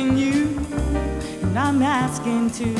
you, and I'm asking to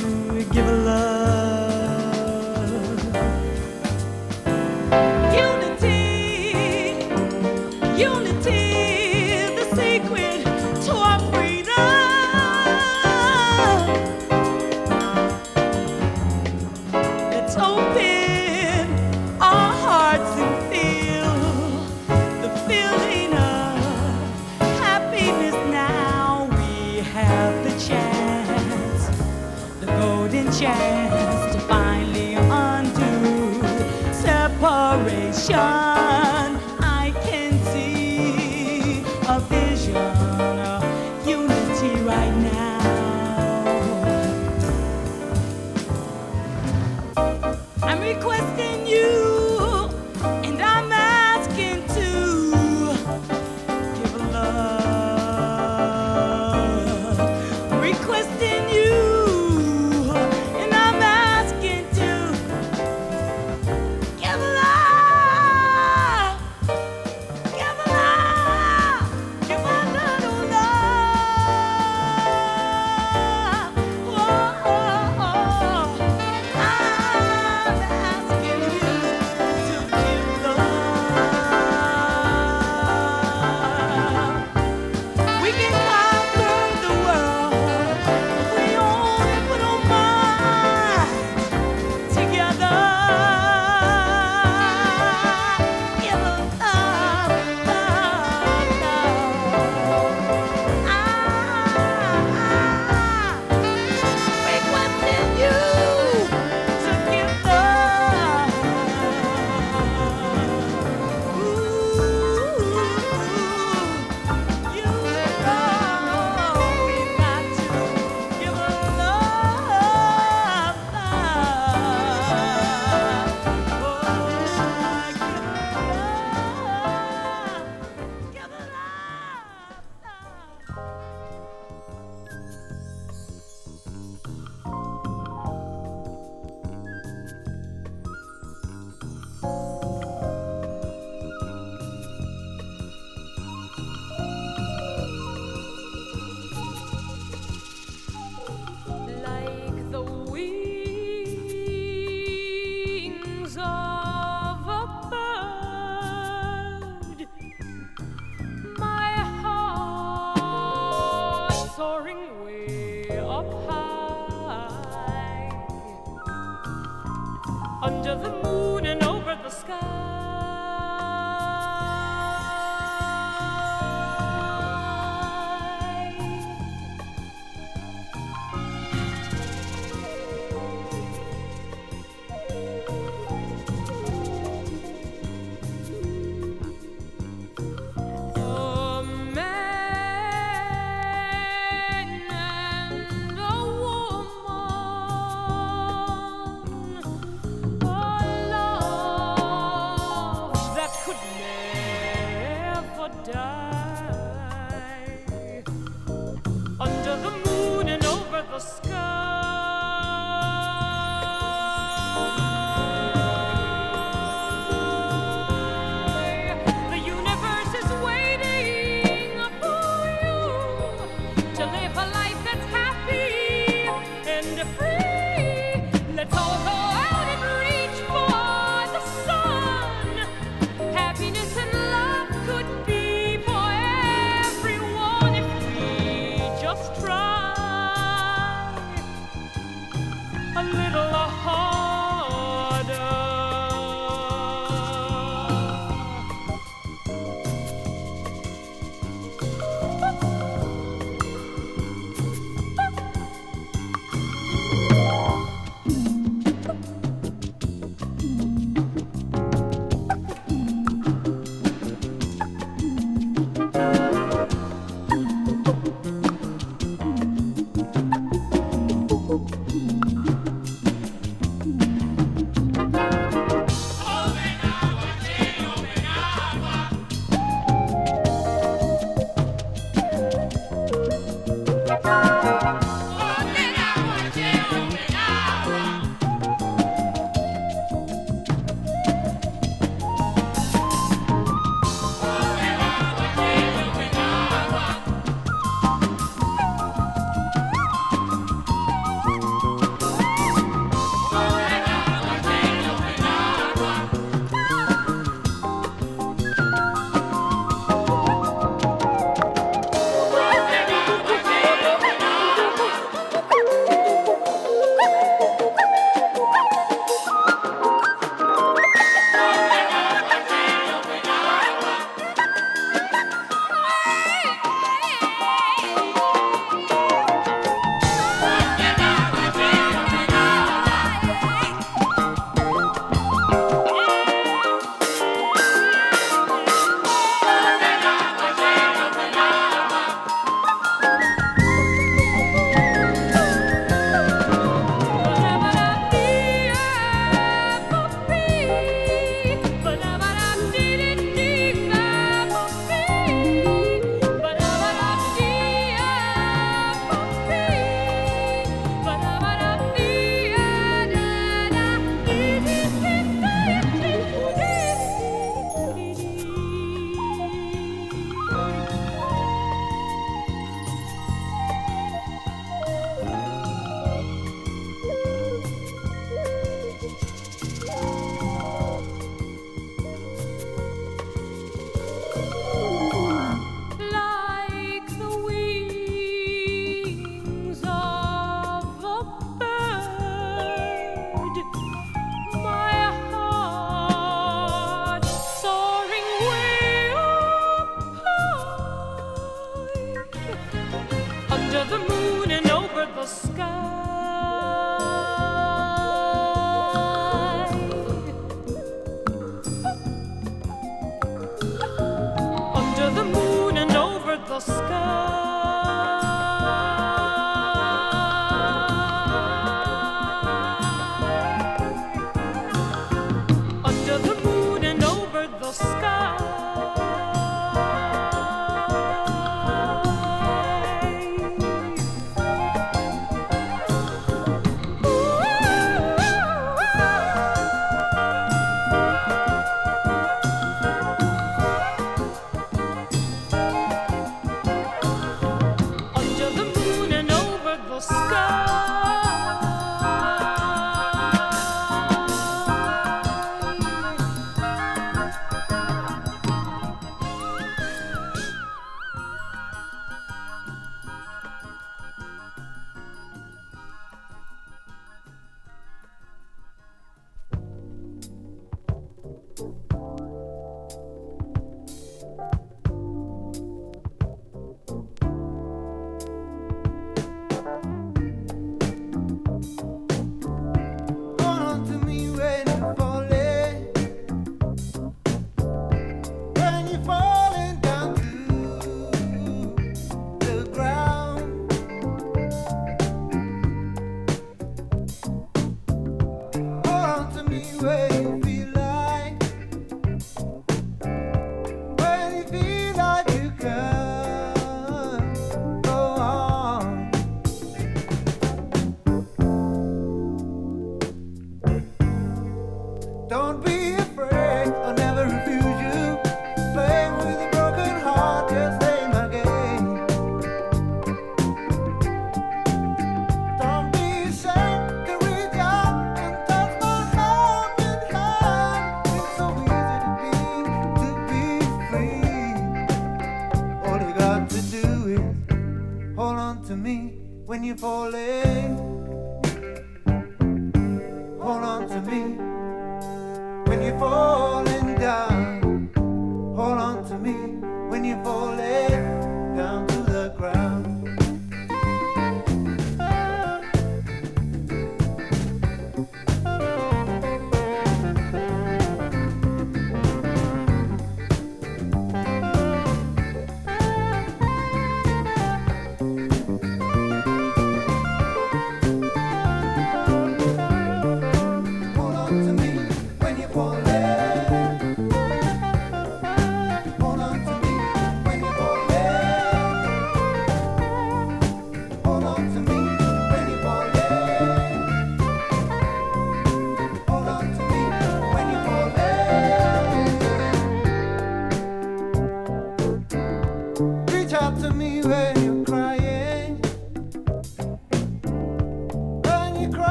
request.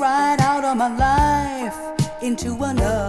Right out of my life into another's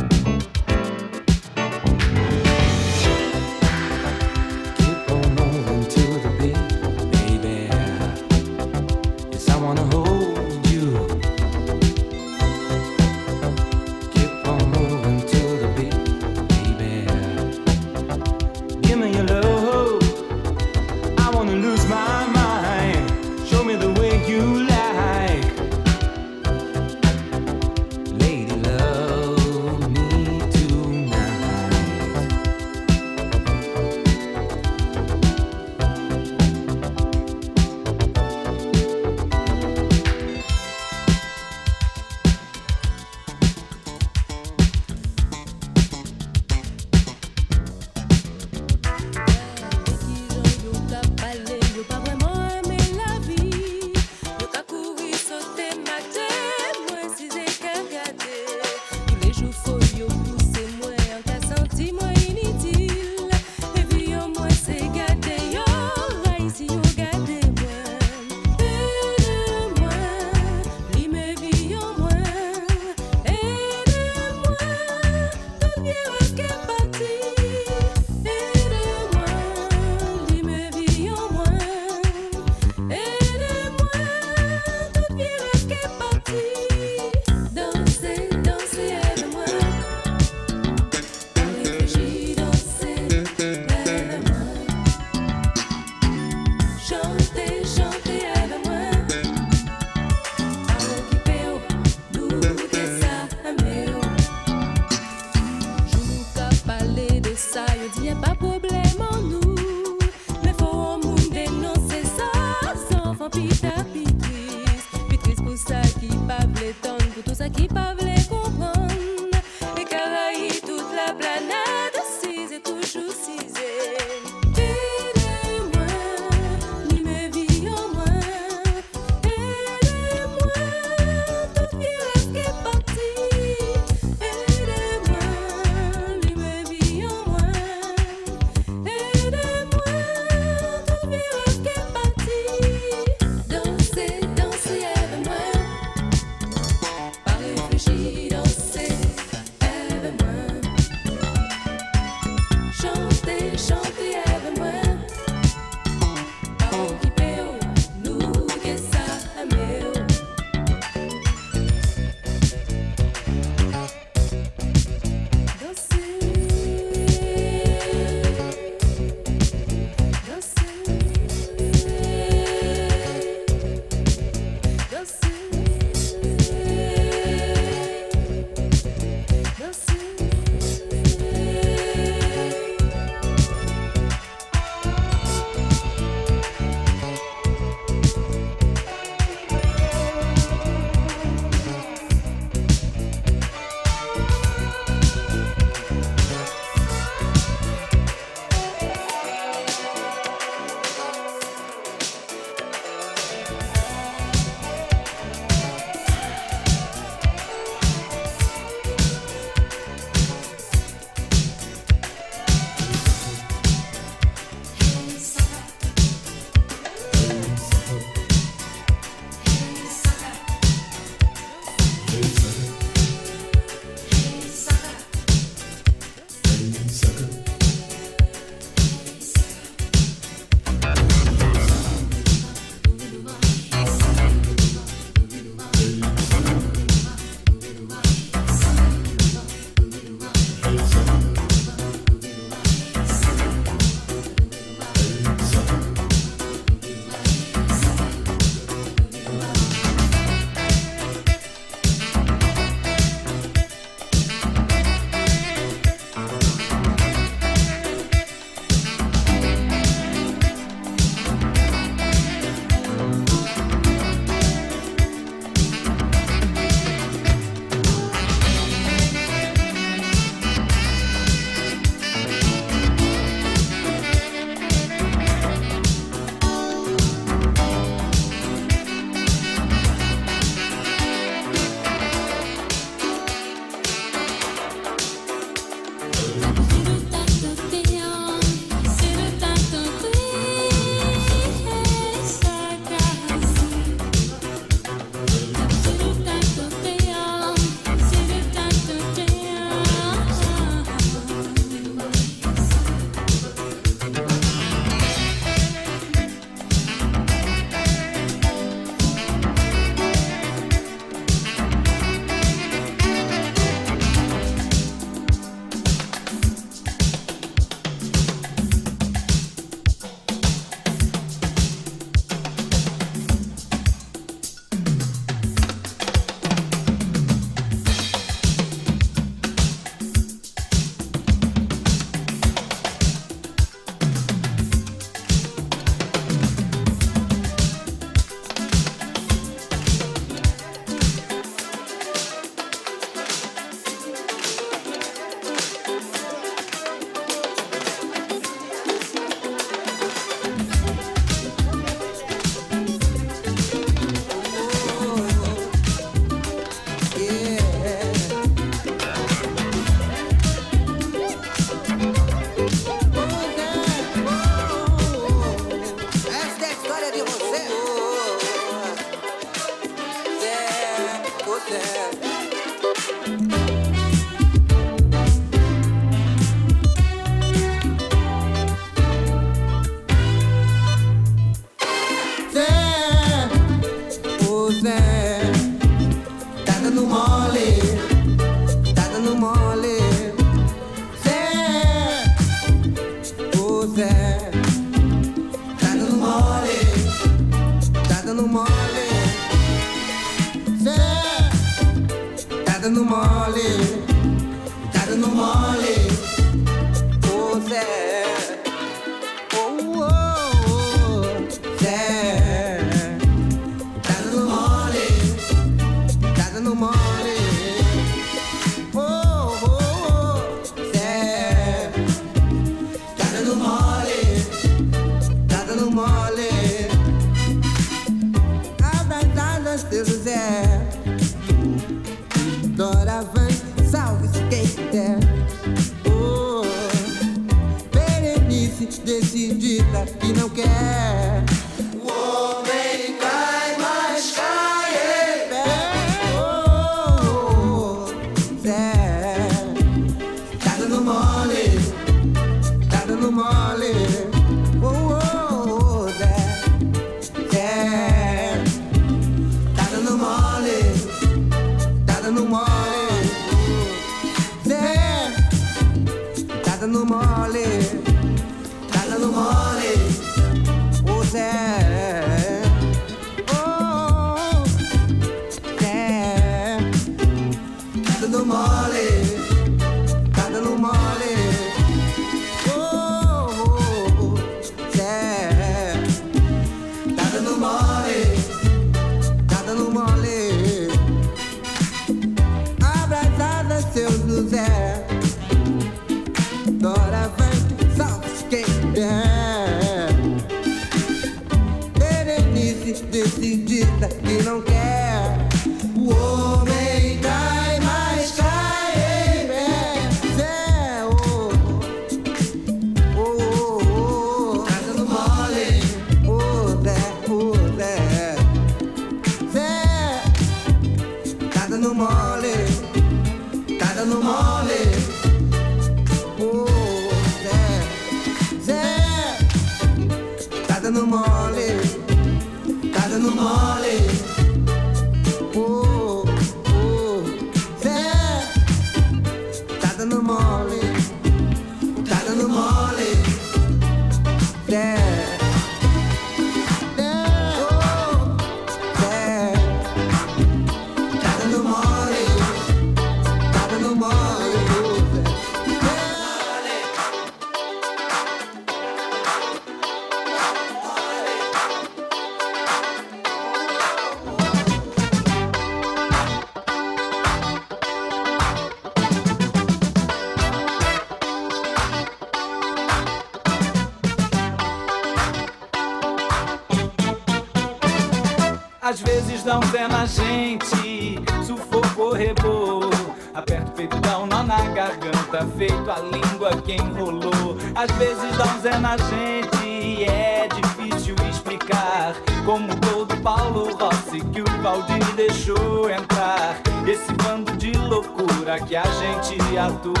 Às vezes dá um zé na gente e é difícil explicar. Como todo Paulo Rossi que o Valdir deixou entrar. Esse bando de loucura que a gente atura.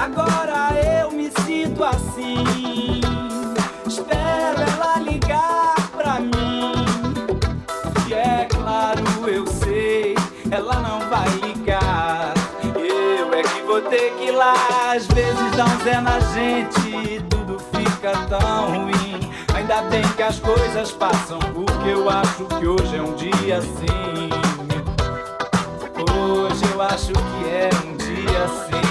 Agora eu me sinto assim. Às vezes dá um zé na gente, tudo fica tão ruim. Ainda bem que as coisas passam, porque eu acho que hoje é um dia assim. Hoje eu acho que é um dia assim.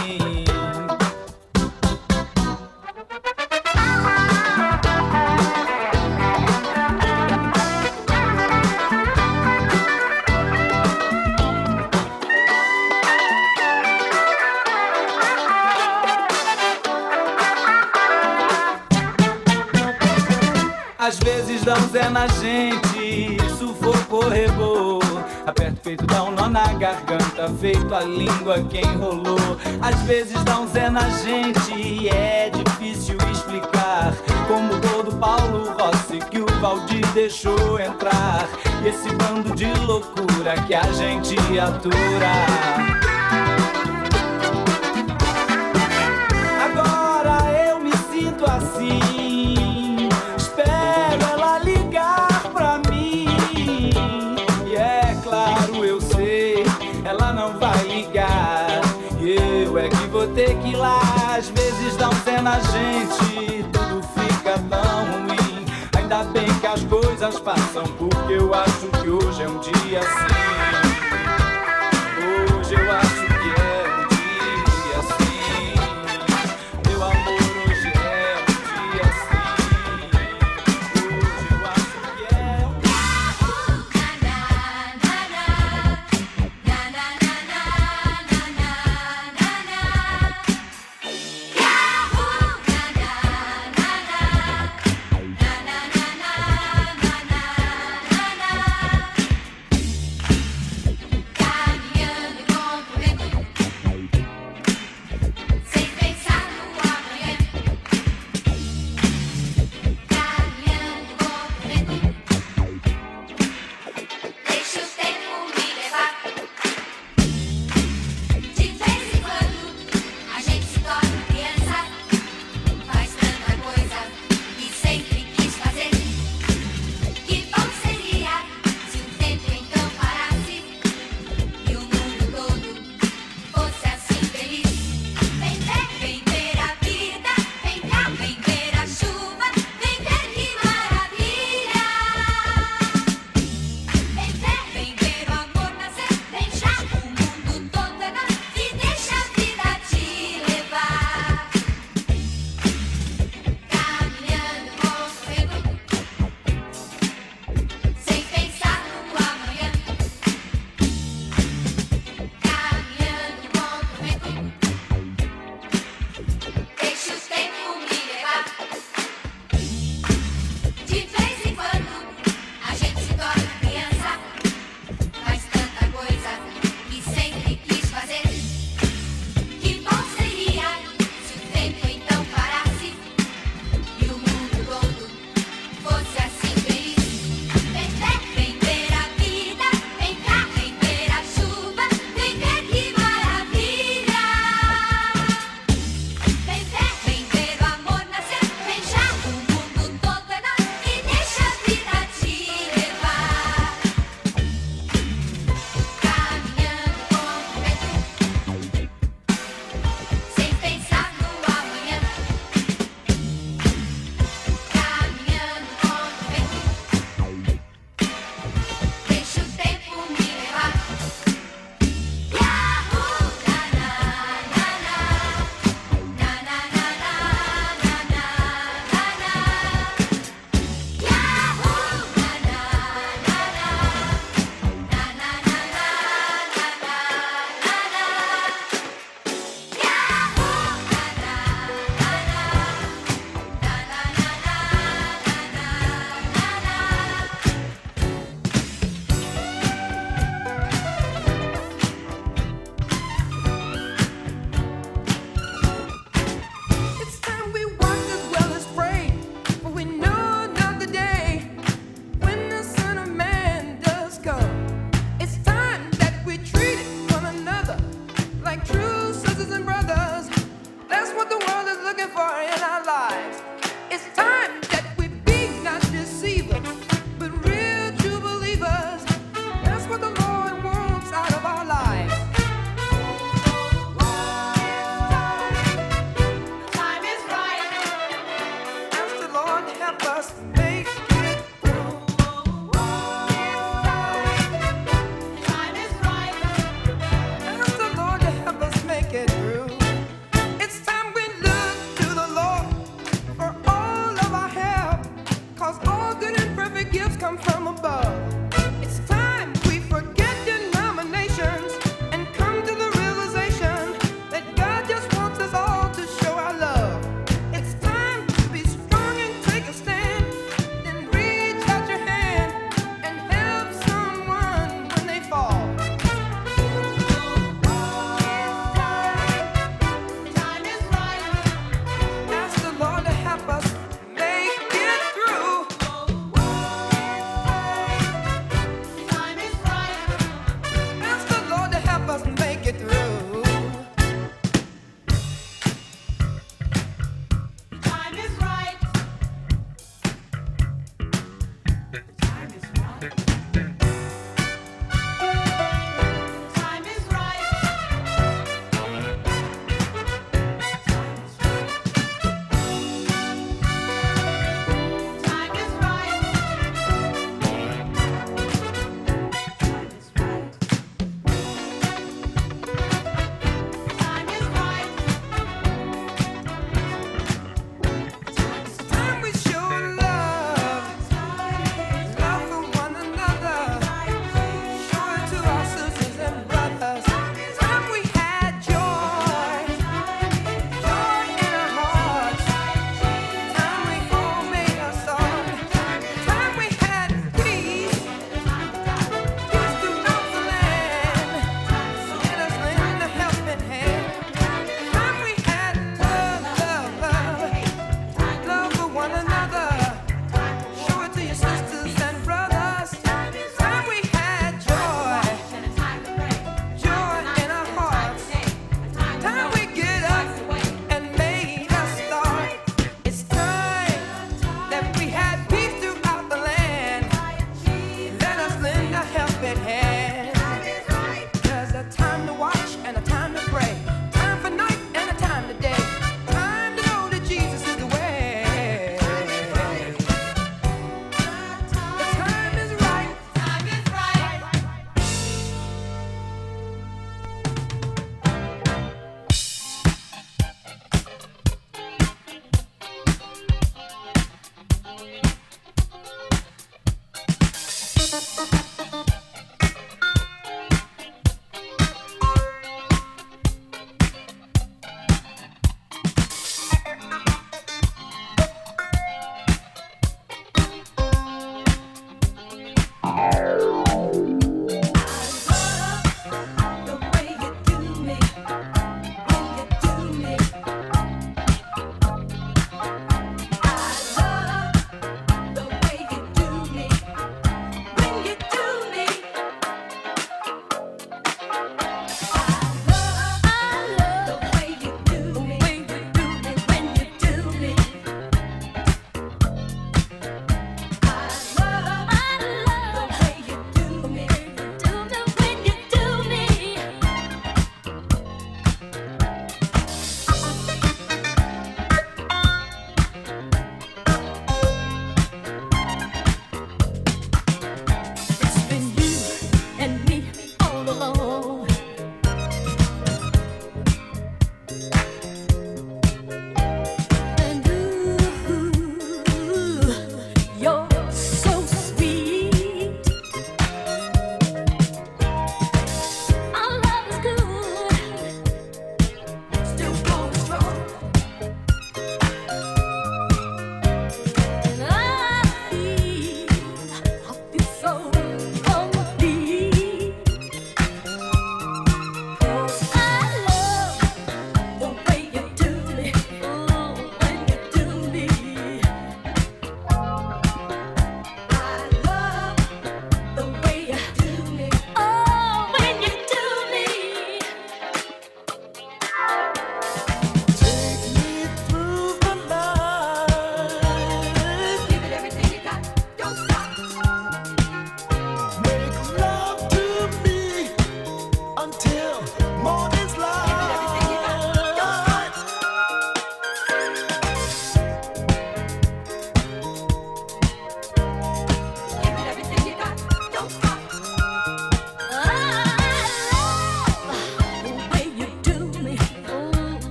Na gente, sufoco, rebô. Aperta o peito, dá um nó na garganta, feito a língua que enrolou. Às vezes dá um zé na gente e é difícil explicar. Como todo Paulo Rossi que o Valdir deixou entrar. E esse bando de loucura que a gente atura. Na gente, tudo fica tão ruim. Ainda bem que as coisas passam, porque eu acho que hoje é um dia assim.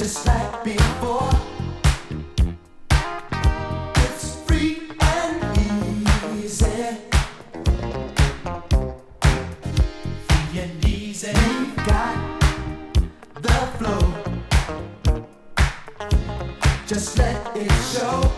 just like before. It's free and easy. Free and easy. We've got the flow. Just let it show.